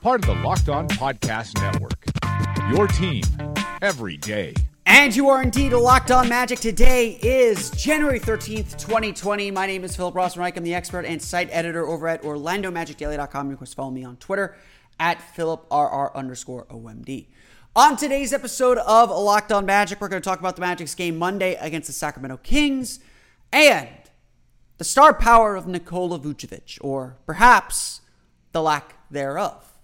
part of the Locked On Podcast Network. Your team every day. And you are indeed Locked On Magic. Today is January 13th, 2020. My name is Philip Rossman-Reich. I'm the expert and site editor over at OrlandoMagicDaily.com. You can, follow me on Twitter at PhilipRR underscore OMD. On today's episode of Locked On Magic, we're going to talk about the Magic's game Monday against the Sacramento Kings and the star power of Nikola Vucevic, or perhaps the lack thereof.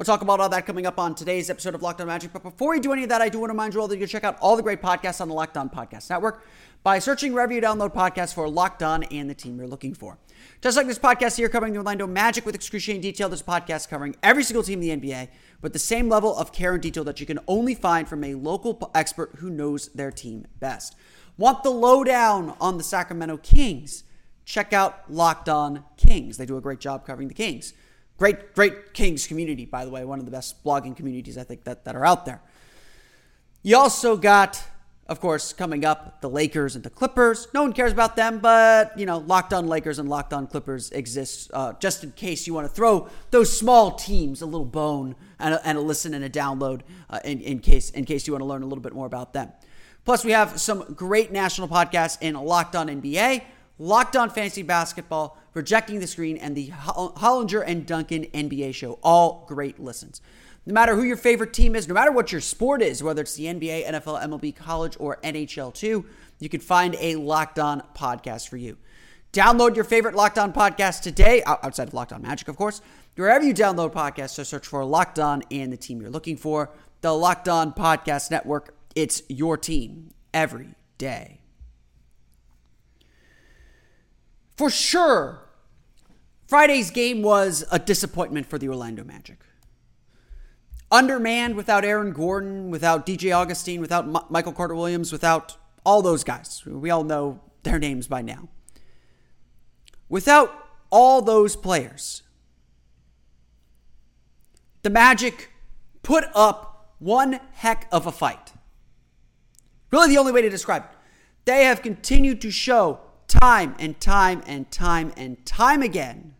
We'll talk about all that coming up on today's episode of Locked On Magic. But before we do any of that, I do want to remind you all that you can check out all the great podcasts on the Locked On Podcast Network by searching wherever you download podcasts for Locked On and the team you're looking for. Just like this podcast here covering the Orlando Magic with excruciating detail, this podcast covering every single team in the NBA with the same level of care and detail that you can only find from a local expert who knows their team best. Want the lowdown on the Sacramento Kings? check out Locked On Kings. They do a great job covering the Kings. Great, great Kings community, by the way. One of the best blogging communities I think that, that are out there. You also got, of course, coming up the Lakers and the Clippers. No one cares about them, but you know, Locked On Lakers and Locked On Clippers exists uh, just in case you want to throw those small teams a little bone and a, and a listen and a download uh, in, in case in case you want to learn a little bit more about them. Plus, we have some great national podcasts in Locked On NBA. Locked On Fantasy Basketball, Rejecting the Screen, and the Hollinger and Duncan NBA show. All great listens. No matter who your favorite team is, no matter what your sport is, whether it's the NBA, NFL, MLB, college, or NHL 2, you can find a Locked On podcast for you. Download your favorite Locked On podcast today, outside of Locked On Magic, of course. Wherever you download podcasts, so search for Locked On and the team you're looking for. The Locked On Podcast Network, it's your team every day. For sure, Friday's game was a disappointment for the Orlando Magic. Undermanned without Aaron Gordon, without DJ Augustin, without M- Michael Carter Williams, without all those guys. We all know their names by now. Without all those players, the Magic put up one heck of a fight. Really, the only way to describe it. They have continued to show time and time and time and time again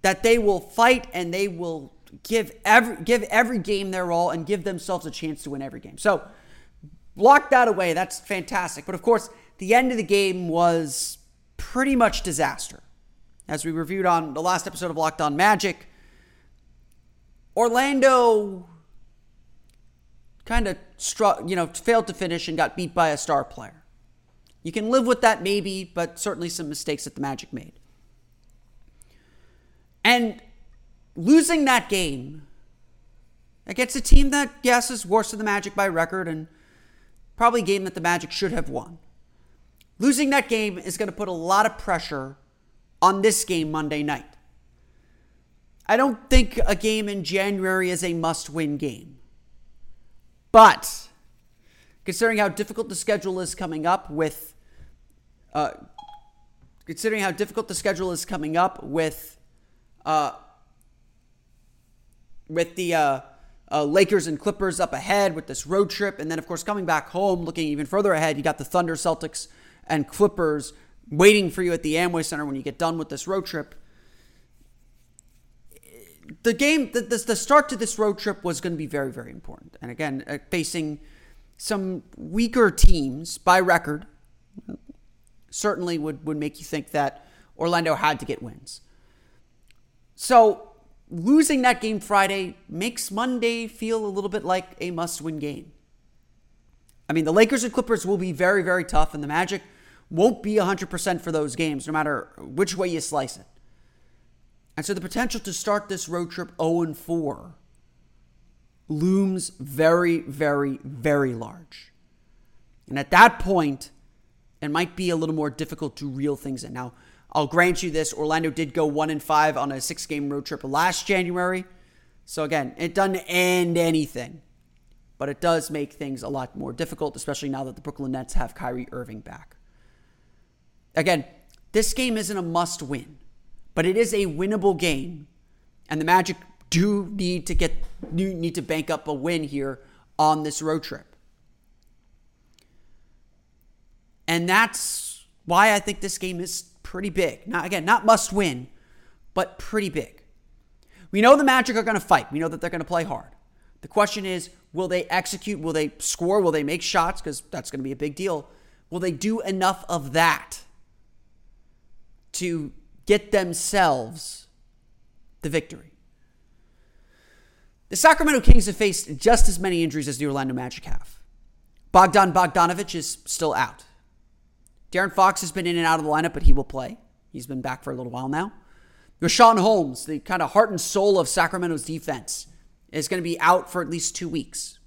that they will fight and they will give every give every game their all and give themselves a chance to win every game. So lock that away. That's fantastic. But of course, the end of the game was pretty much disaster. As we reviewed on the last episode of Locked On Magic, Orlando kind of struck, you know, failed to finish and got beat by a star player. You can live with that maybe, but certainly some mistakes that the Magic made. And losing that game against a team that, yes, is worse than the Magic by record and probably a game that the Magic should have won. Losing that game is going to put a lot of pressure on this game Monday night. I don't think a game in January is a must win game. But considering how difficult the schedule is coming up with, uh, considering how difficult the schedule is coming up with, uh, with the uh, uh, Lakers and Clippers up ahead with this road trip, and then of course coming back home, looking even further ahead, you got the Thunder, Celtics, and Clippers waiting for you at the Amway Center when you get done with this road trip. The game, the, the, the start to this road trip was going to be very, very important. And again, uh, facing some weaker teams by record certainly would, would make you think that Orlando had to get wins. So losing that game Friday makes Monday feel a little bit like a must win game. I mean, the Lakers and Clippers will be very, very tough, and the Magic won't be 100% for those games, no matter which way you slice it. And so the potential to start this road trip 0 4 looms very, very, very large. And at that point, it might be a little more difficult to reel things in. Now, I'll grant you this Orlando did go 1 and 5 on a six game road trip last January. So again, it doesn't end anything. But it does make things a lot more difficult, especially now that the Brooklyn Nets have Kyrie Irving back. Again, this game isn't a must win, but it is a winnable game. And the Magic do need to get need to bank up a win here on this road trip. And that's why I think this game is pretty big. Now again, not must win, but pretty big. We know the Magic are going to fight. We know that they're going to play hard. The question is, will they execute? Will they score? Will they make shots? Because that's going to be a big deal. Will they do enough of that to get themselves the victory? The Sacramento Kings have faced just as many injuries as the Orlando Magic have. Bogdan Bogdanovich is still out. De'Aaron Fox has been in and out of the lineup, but he will play. He's been back for a little while now. Richaun Holmes, the kind of heart and soul of Sacramento's defense, is going to be out for at least two weeks.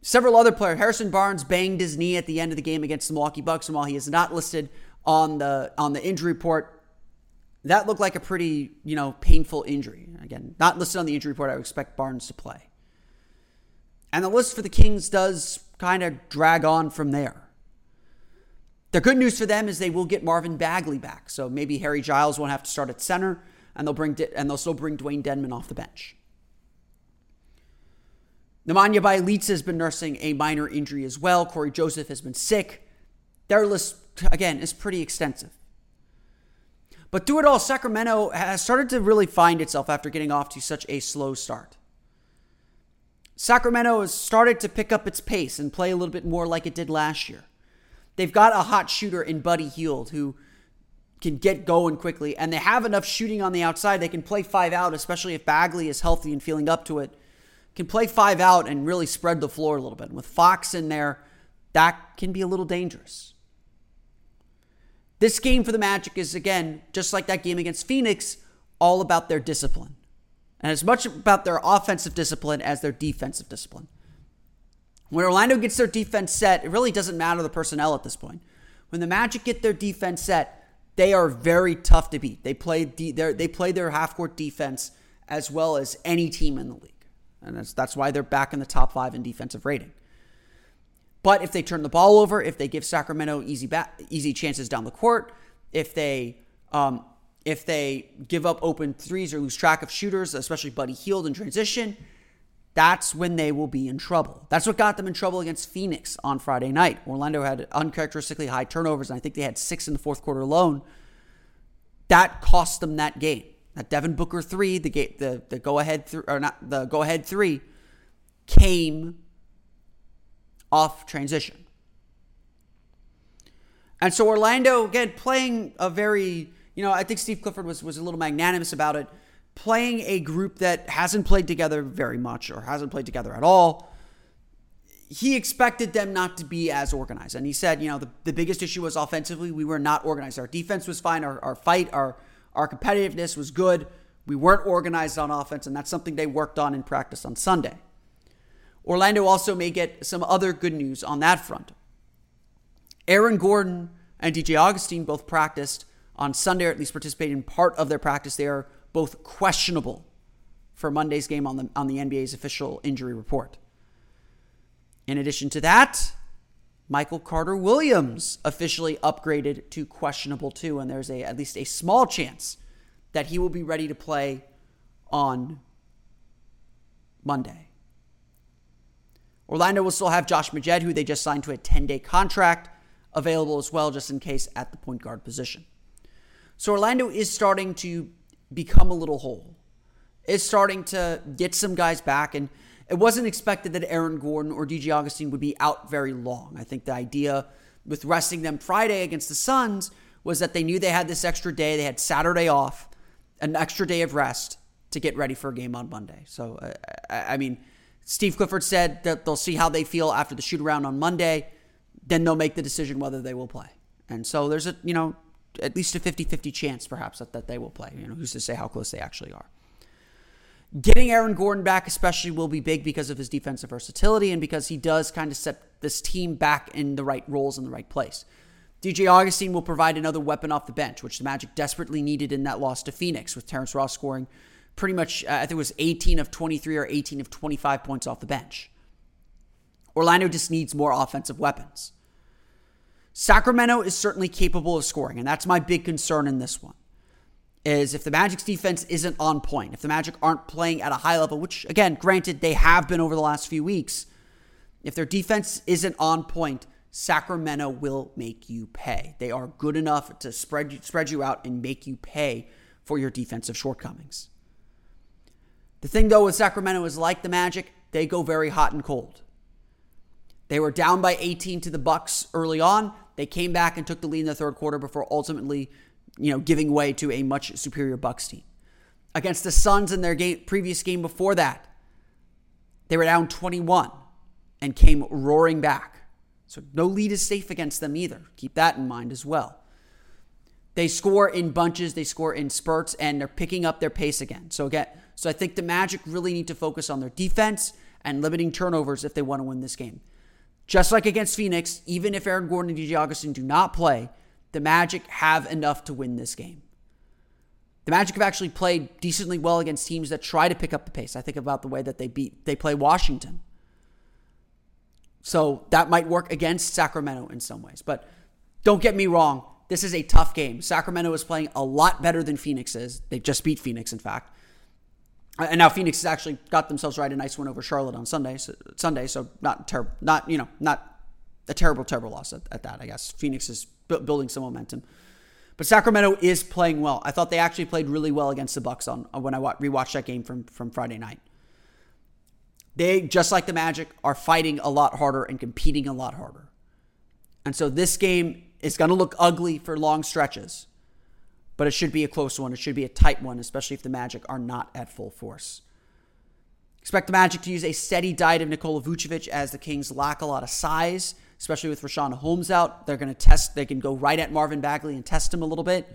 Several other players, Harrison Barnes banged his knee at the end of the game against the Milwaukee Bucks, and while he is not listed on the on the injury report, that looked like a pretty, you know, painful injury. Again, not listed on the injury report. I would expect Barnes to play. And the list for the Kings does kind of drag on from there. The good news for them is they will get Marvin Bagley back. So maybe Harry Giles won't have to start at center, and they'll bring and they'll still bring Dewayne Dedmon off the bench. Nemanja Bjelica has been nursing a minor injury as well. Cory Joseph has been sick. Their list, again, is pretty extensive. But through it all, Sacramento has started to really find itself after getting off to such a slow start. Sacramento has started to pick up its pace and play a little bit more like it did last year. They've got a hot shooter in Buddy Hield who can get going quickly, and they have enough shooting on the outside. They can play five out, especially if Bagley is healthy and feeling up to it. Can play five out and really spread the floor a little bit. And with Fox in there, that can be a little dangerous. This game for the Magic is, again, just like that game against Phoenix, all about their discipline. And as much about their offensive discipline as their defensive discipline. When Orlando gets their defense set, it really doesn't matter the personnel at this point. When the Magic get their defense set, they are very tough to beat. They play de- they play their half court defense as well as any team in the league, and that's that's why they're back in the top five in defensive rating. But if they turn the ball over, if they give Sacramento easy ba- easy chances down the court, if they um, if they give up open threes or lose track of shooters, especially Buddy Hield in transition, that's when they will be in trouble. That's what got them in trouble against Phoenix on Friday night. Orlando had uncharacteristically high turnovers, and I think they had six in the fourth quarter alone. That cost them that game. That Devin Booker three, the the the go ahead th- or not the go ahead three, came off transition. And so Orlando, again, playing a very, you know, I think Steve Clifford was, was a little magnanimous about it, playing a group that hasn't played together very much or hasn't played together at all. He expected them not to be as organized. And he said, you know, the, the biggest issue was offensively, we were not organized. Our defense was fine, our, our fight, our, our competitiveness was good. We weren't organized on offense, and that's something they worked on in practice on Sunday. Orlando also may get some other good news on that front. Aaron Gordon and DJ Augustin both practiced on Sunday, or at least participated in part of their practice. They are both questionable for Monday's game on the on the NBA's official injury report. In addition to that, Michael Carter Williams officially upgraded to questionable too, and there's a at least a small chance that he will be ready to play on Monday. Orlando will still have Josh Magette, who they just signed to a 10 day contract, available as well, just in case at the point guard position. So Orlando is starting to become a little whole. It's starting to get some guys back, and it wasn't expected that Aaron Gordon or DJ Augustin would be out very long. I think the idea with resting them Friday against the Suns was that they knew they had this extra day. They had Saturday off, an extra day of rest to get ready for a game on Monday. So, uh, I mean, Steve Clifford said that they'll see how they feel after the shoot around on Monday. Then they'll make the decision whether they will play. And so there's a, you know, at least a 50 50 chance perhaps that, that they will play. You know, who's to say how close they actually are. Getting Aaron Gordon back, especially, will be big because of his defensive versatility and because he does kind of set this team back in the right roles in the right place. DJ Augustin will provide another weapon off the bench, which the Magic desperately needed in that loss to Phoenix, with Terrence Ross scoring pretty much, uh, I think it was 18 of 23 or 18 of 25 points off the bench. Orlando just needs more offensive weapons. Sacramento is certainly capable of scoring, and that's my big concern in this one. Is if the Magic's defense isn't on point, if the Magic aren't playing at a high level, which again, granted, they have been over the last few weeks, if their defense isn't on point, Sacramento will make you pay. They are good enough to spread spread you out and make you pay for your defensive shortcomings. The thing though with Sacramento is like the Magic, they go very hot and cold. They were down by 18 to the Bucks early on. They came back and took the lead in the third quarter before ultimately, you know, giving way to a much superior Bucks team. Against the Suns in their game, previous game before that, they were down 21 and came roaring back. So no lead is safe against them either. Keep that in mind as well. They score in bunches, they score in spurts, and they're picking up their pace again. So again, so I think the Magic really need to focus on their defense and limiting turnovers if they want to win this game. Just like against Phoenix, even if Aaron Gordon and DJ Augustin do not play, the Magic have enough to win this game. The Magic have actually played decently well against teams that try to pick up the pace. I think about the way that they beat they play Washington. So that might work against Sacramento in some ways. But don't get me wrong, this is a tough game. Sacramento is playing a lot better than Phoenix is. They just beat Phoenix, in fact. Uh, and now Phoenix has actually got themselves right a nice win over Charlotte on Sunday. So, Sunday, so not terrible, not you know, not a terrible, terrible loss at, at that. I guess Phoenix is bu- building some momentum, but Sacramento is playing well. I thought they actually played really well against the Bucks on when I rewatched that game from from Friday night. They just like the Magic are fighting a lot harder and competing a lot harder, and so this game is going to look ugly for long stretches but it should be a close one. It should be a tight one, especially if the Magic are not at full force. Expect the Magic to use a steady diet of Nikola Vucevic as the Kings lack a lot of size, especially with Richaun Holmes out. They're going to test, they can go right at Marvin Bagley and test him a little bit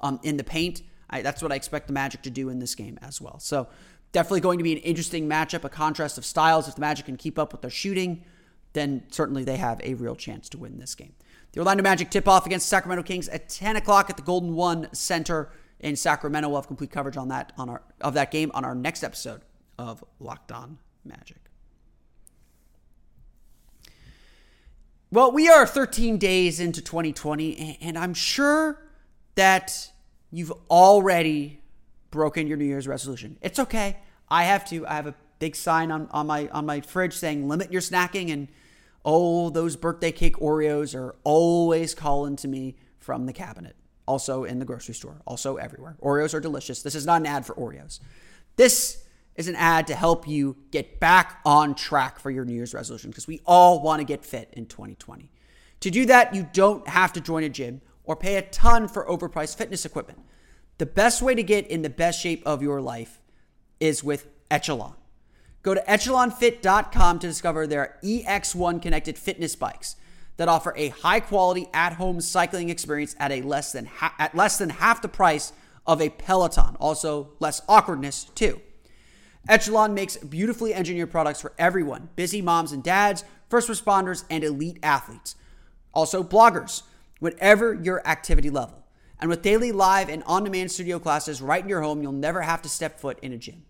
um, in the paint. I, that's what I expect the Magic to do in this game as well. So, definitely going to be an interesting matchup, a contrast of styles. If the Magic can keep up with their shooting, then certainly they have a real chance to win this game. The Orlando Magic tip off against Sacramento Kings at 10 o'clock at the Golden One Center in Sacramento. We'll have complete coverage on that on our of that game on our next episode of Locked On Magic. Well, we are 13 days into 2020, and I'm sure that you've already broken your New Year's resolution. It's okay. I have to. I have a big sign on, on my on my fridge saying limit your snacking and Oh, those birthday cake Oreos are always calling to me from the cabinet. Also in the grocery store, also everywhere. Oreos are delicious. This is not an ad for Oreos. This is an ad to help you get back on track for your New Year's resolution because we all want to get fit in 2020. To do that, you don't have to join a gym or pay a ton for overpriced fitness equipment. The best way to get in the best shape of your life is with Echelon. Go to echelonfit.com to discover their EX1 connected fitness bikes that offer a high quality at home cycling experience at a less than ha- at less than half the price of a Peloton. Also, less awkwardness too. Echelon makes beautifully engineered products for everyone busy moms and dads, first responders, and elite athletes. Also, bloggers, whatever your activity level. And with daily live and on demand studio classes right in your home, you'll never have to step foot in a gym.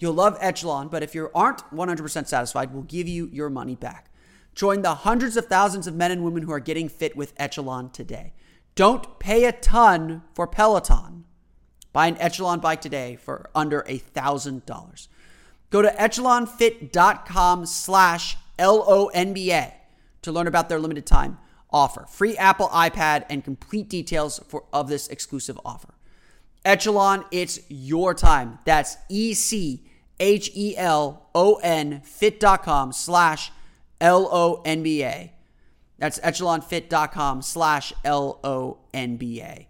You'll love Echelon, but if you aren't 100% satisfied, we'll give you your money back. Join the hundreds of thousands of men and women who are getting fit with Echelon today. Don't pay a ton for Peloton. Buy an Echelon bike today for under a $1,000. Go to echelonfit.com slash L-O-N-B-A to learn about their limited time offer. Free Apple iPad and complete details for, of this exclusive offer. Echelon, it's your time. That's E-C-H-E-L-O-N fit.com slash L-O-N-B-A. That's echelonfit.com slash L-O-N-B-A.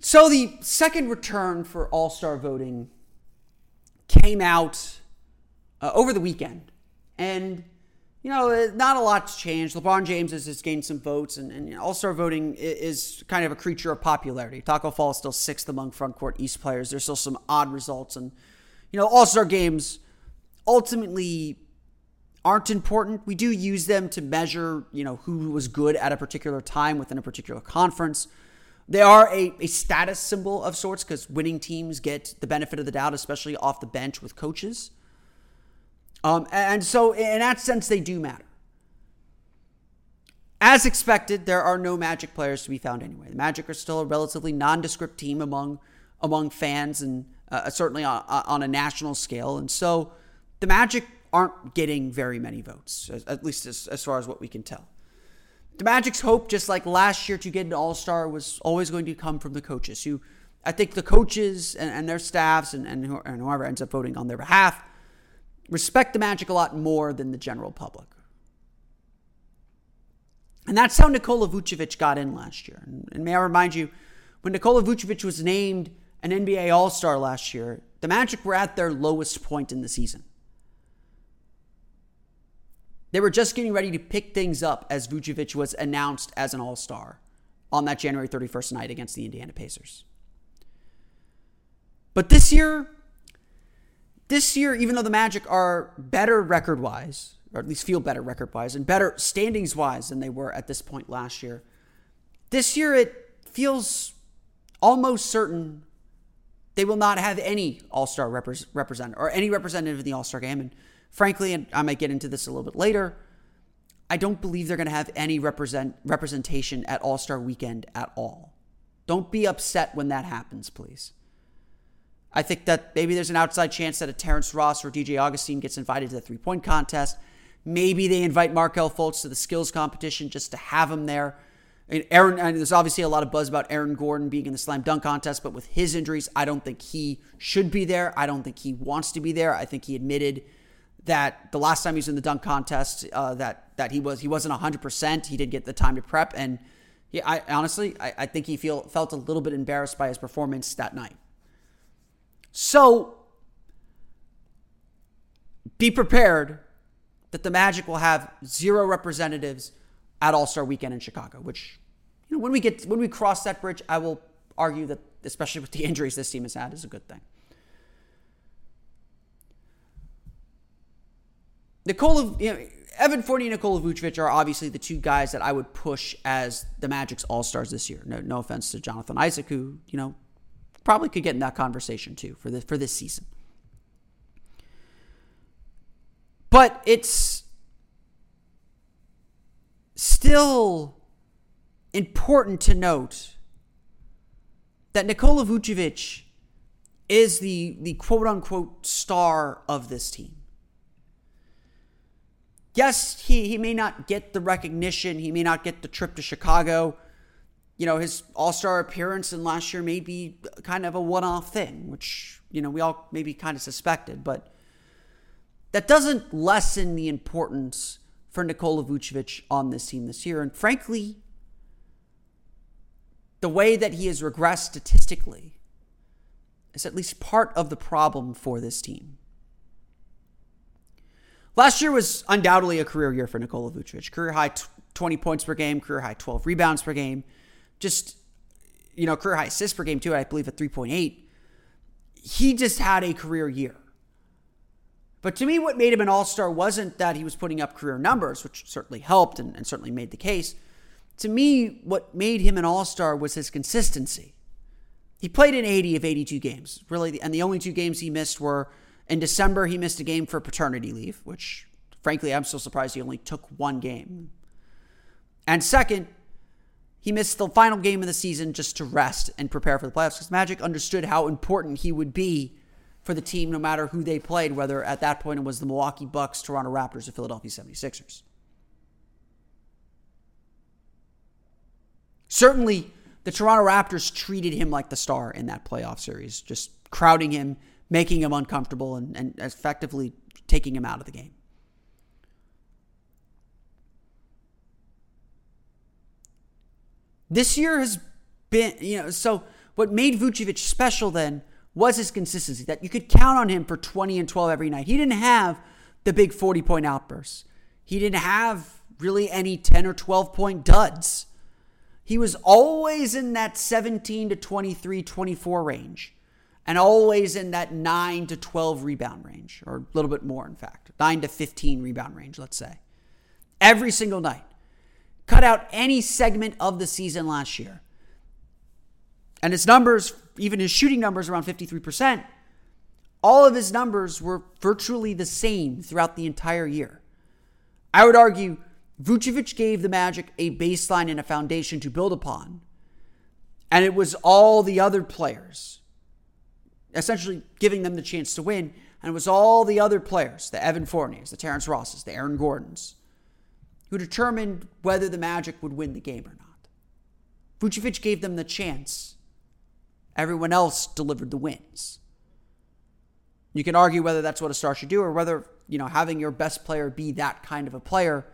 So the second return for All Star voting came out uh, over the weekend, and you know uh, not a lot's changed. LeBron James has, has gained some votes, and, and All Star voting is, is kind of a creature of popularity. Tacko Fall is still sixth among front court East players. There's still some odd results, and you know All Star games ultimately aren't important. We do use them to measure, you know, who was good at a particular time within a particular conference. They are a, a status symbol of sorts because winning teams get the benefit of the doubt, especially off the bench with coaches. Um, and so, in that sense, they do matter. As expected, there are no Magic players to be found anyway. The Magic are still a relatively nondescript team among among fans and uh, certainly on, on a national scale. And so, the Magic aren't getting very many votes, at least as, as far as what we can tell. The Magic's hope, just like last year to get an All Star, was always going to come from the coaches. Who, I think, the coaches and, and their staffs and, and, whoever ends up voting on their behalf respect the Magic a lot more than the general public. And that's how Nikola Vucevic got in last year. And, and may I remind you, when Nikola Vucevic was named an NBA All Star last year, the Magic were at their lowest point in the season. They were just getting ready to pick things up as Vucevic was announced as an all star on that January 31st night against the Indiana Pacers. But this year, this year, even though the Magic are better record wise, or at least feel better record wise, and better standings wise than they were at this point last year, this year it feels almost certain they will not have any All Star repre- representative or any representative in the All Star game. And frankly, and I might get into this a little bit later, I don't believe they're going to have any represent representation at All Star Weekend at all. Don't be upset when that happens, please. I think that maybe there's an outside chance that a Terrence Ross or DJ Augustin gets invited to the three point contest. Maybe they invite Markelle Fultz to the skills competition just to have him there. And Aaron, and there's obviously a lot of buzz about Aaron Gordon being in the slam dunk contest, but with his injuries, I don't think he should be there. I don't think he wants to be there. I think he admitted that the last time he was in the dunk contest, uh, that that he was he wasn't 100. percent He didn't get the time to prep, and he, I honestly, I, I think he feel felt a little bit embarrassed by his performance that night. So be prepared that the Magic will have zero representatives at All Star Weekend in Chicago. Which, you know, when we get when we cross that bridge, I will argue that, especially with the injuries this team has had, is a good thing. Nikola, you know, Evan Fournier and Nikola Vucevic are obviously the two guys that I would push as the Magic's All Stars this year. No, no offense to Jonathan Isaac, who you know probably could get in that conversation too for this for this season. But it's still important to note that Nikola Vucevic is the the quote unquote star of this team. Yes, he, he may not get the recognition, he may not get the trip to Chicago. You know, his all star appearance in last year may be kind of a one off thing, which, you know, we all maybe kind of suspected, but that doesn't lessen the importance for Nikola Vucevic on this team this year. And frankly, the way that he has regressed statistically is at least part of the problem for this team. Last year was undoubtedly a career year for Nikola Vucevic. Career high 20 points per game, career high 12 rebounds per game. Just, you know, career high assists per game too, I believe at 3.8. He just had a career year. But to me, what made him an all star wasn't that he was putting up career numbers, which certainly helped and, and certainly made the case. To me, what made him an all star was his consistency. He played in 80 of 82 games, really, and the only two games he missed were in December, he missed a game for paternity leave, which, frankly, I'm still surprised he only took one game. And second, he missed the final game of the season just to rest and prepare for the playoffs because Magic understood how important he would be for the team no matter who they played, whether at that point it was the Milwaukee Bucks, Toronto Raptors, or Philadelphia 76ers. Certainly, the Toronto Raptors treated him like the star in that playoff series, just crowding him, making him uncomfortable, and, and effectively taking him out of the game. This year has been, you know, so what made Vucevic special then was his consistency, that you could count on him for 20 and 12 every night. He didn't have the big 40 point outbursts, he didn't have really any 10 or 12 point duds. He was always in that 17 to 23, 24 range, and always in that 9 to 12 rebound range, or a little bit more, in fact, 9 to 15 rebound range, let's say. Every single night. Cut out any segment of the season last year. And his numbers, even his shooting numbers around 53%, all of his numbers were virtually the same throughout the entire year. I would argue Vucevic gave the Magic a baseline and a foundation to build upon. And it was all the other players, essentially giving them the chance to win. And it was all the other players, the Evan Fourniers, the Terrence Rosses, the Aaron Gordons, who determined whether the Magic would win the game or not. Vucevic gave them the chance. Everyone else delivered the wins. You can argue whether that's what a star should do or whether, you know, having your best player be that kind of a player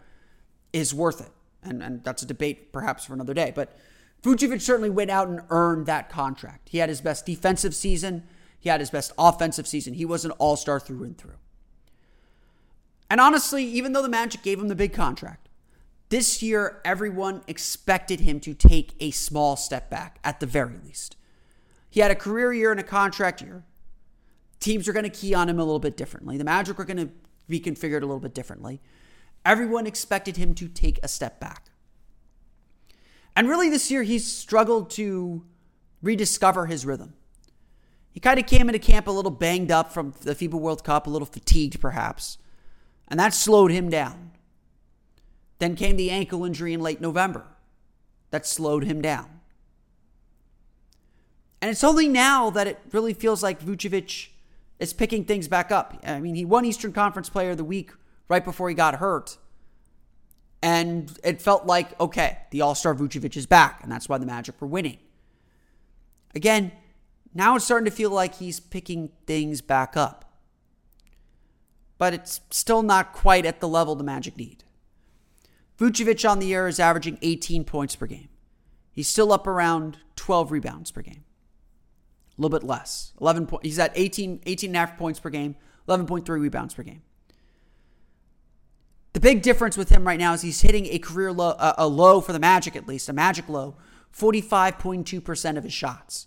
is worth it. And, and that's a debate perhaps for another day. But Vucevic certainly went out and earned that contract. He had his best defensive season, he had his best offensive season. He was an all star through and through. And honestly, even though the Magic gave him the big contract, this year everyone expected him to take a small step back at the very least. He had a career year and a contract year. Teams are going to key on him a little bit differently. The Magic are going to be configured a little bit differently. Everyone expected him to take a step back. And really, this year, he's struggled to rediscover his rhythm. He kind of came into camp a little banged up from the FIBA World Cup, a little fatigued perhaps, and that slowed him down. Then came the ankle injury in late November. That slowed him down. And it's only now that it really feels like Vucevic is picking things back up. I mean, he won Eastern Conference Player of the Week right before he got hurt. And it felt like, okay, the All Star Vucevic is back, and that's why the Magic were winning. Again, now it's starting to feel like he's picking things back up. But it's still not quite at the level the Magic need. Vucevic on the year is averaging 18 points per game. He's still up around 12 rebounds per game. A little bit less. 11 po- he's at 18, 18 and a half points per game, 11.3 rebounds per game. The big difference with him right now is he's hitting a career low, a low for the Magic at least, a Magic low, 45.2% of his shots.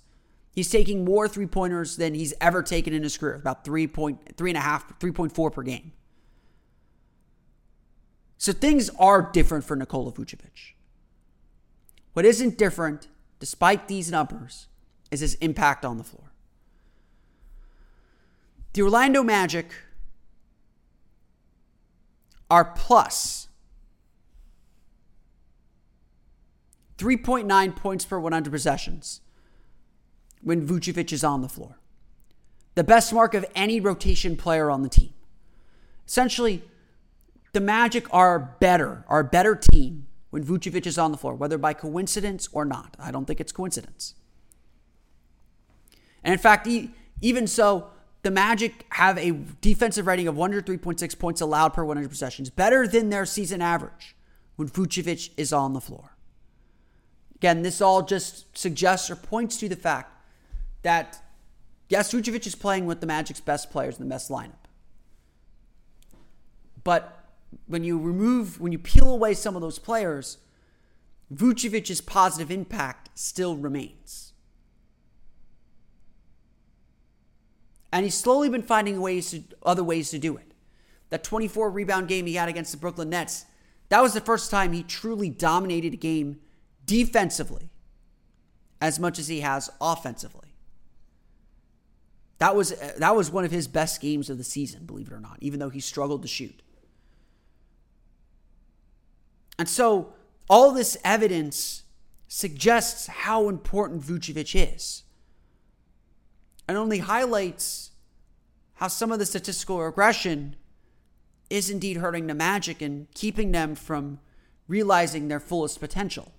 He's taking more three pointers than he's ever taken in his career, about 3.3 and a half, 3.4 per game. So things are different for Nikola Vucevic. What isn't different, despite these numbers, is his impact on the floor. The Orlando Magic are plus 3.9 points per 100 possessions when Vucevic is on the floor. The best mark of any rotation player on the team. Essentially, the Magic are better, are a better team when Vucevic is on the floor, whether by coincidence or not. I don't think it's coincidence. And in fact, even so, the Magic have a defensive rating of 103.6 points allowed per 100 possessions, better than their season average when Vucevic is on the floor. Again, this all just suggests or points to the fact that yes, Vucevic is playing with the Magic's best players in the best lineup. But when you remove, when you peel away some of those players, Vucevic's positive impact still remains. And he's slowly been finding ways to, other ways to do it. That 24 rebound game he had against the Brooklyn Nets, that was the first time he truly dominated a game defensively as much as he has offensively. That was that was one of his best games of the season, believe it or not, even though he struggled to shoot. And so all this evidence suggests how important Vucevic is. And only highlights how some of the statistical regression is indeed hurting the Magic and keeping them from realizing their fullest potential.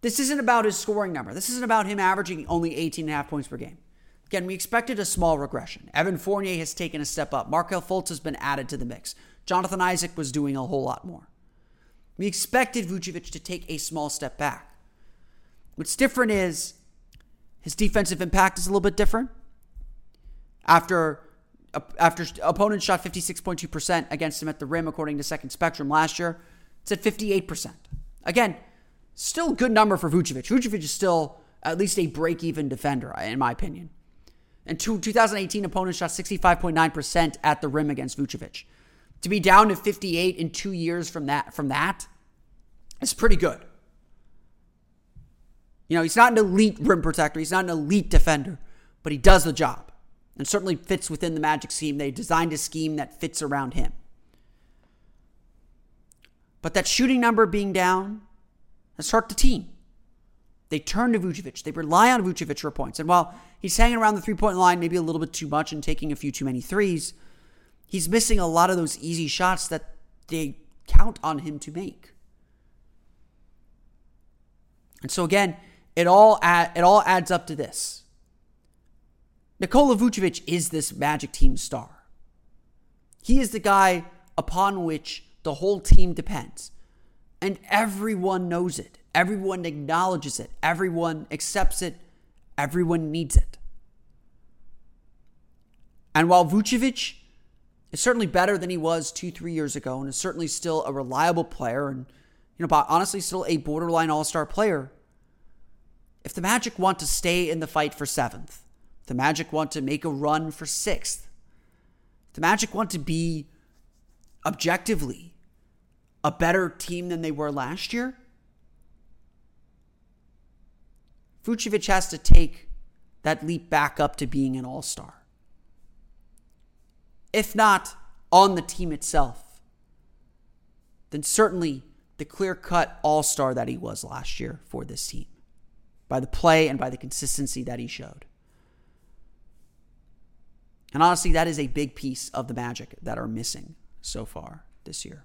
This isn't about his scoring number. This isn't about him averaging only 18 and a half points per game. Again, we expected a small regression. Evan Fournier has taken a step up. Markelle Fultz has been added to the mix. Jonathan Isaac was doing a whole lot more. We expected Vucevic to take a small step back. What's different is his defensive impact is a little bit different. After uh, after opponents shot 56.2% against him at the rim, according to Second Spectrum last year, it's at 58%. Again, still a good number for Vucevic. Vucevic is still at least a break even defender, in my opinion. In 2018, opponents shot 65.9% at the rim against Vucevic. To be down to 58 in two years from that, from that is pretty good. You know, he's not an elite rim protector, he's not an elite defender, but he does the job and certainly fits within the Magic scheme. They designed a scheme that fits around him. But that shooting number being down has hurt the team. They turn to Vucevic. They rely on Vucevic for points. And while he's hanging around the three point line maybe a little bit too much and taking a few too many threes, he's missing a lot of those easy shots that they count on him to make. And so again, it all add, it all adds up to this. Nikola Vucevic is this Magic team star. He is the guy upon which the whole team depends. And everyone knows it. Everyone acknowledges it. Everyone accepts it. Everyone needs it. And while Vucevic is certainly better than he was two, three years ago, and is certainly still a reliable player, and you know, but honestly, still a borderline all-star player. If the Magic want to stay in the fight for seventh, the Magic want to make a run for sixth, the Magic want to be objectively a better team than they were last year, Vucevic has to take that leap back up to being an all star. If not on the team itself, then certainly the clear cut all star that he was last year for this team by the play and by the consistency that he showed. And honestly, that is a big piece of the magic that are missing so far this year.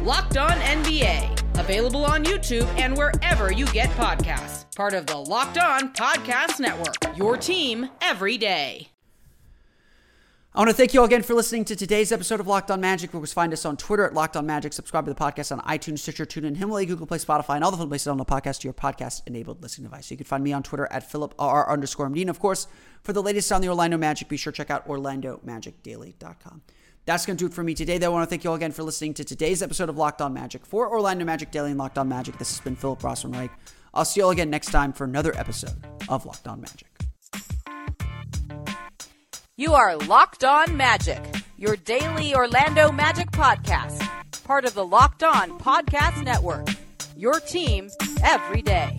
Locked On NBA, available on YouTube and wherever you get podcasts part of the Locked On Podcast Network. Your team every day. I want to thank you all again for listening to today's episode of Locked On Magic. You can find us on Twitter at Locked On Magic. Subscribe to the podcast on iTunes, Stitcher, TuneIn, Himalaya, Google Play, Spotify, and all the fun places on the podcast to your podcast-enabled listening device. You can find me on Twitter at Philip R underscore Medina. Of course, for the latest on the Orlando Magic, be sure to check out OrlandoMagicDaily.com. That's going to do it for me today. Though I want to thank you all again for listening to today's episode of Locked On Magic. For Orlando Magic Daily and Locked On Magic, this has been Philip Rossman-Reich. I'll see you all again next time for another episode of Locked On Magic. You are Locked On Magic, your daily Orlando Magic podcast, part of the Locked On Podcast Network. Your team every day.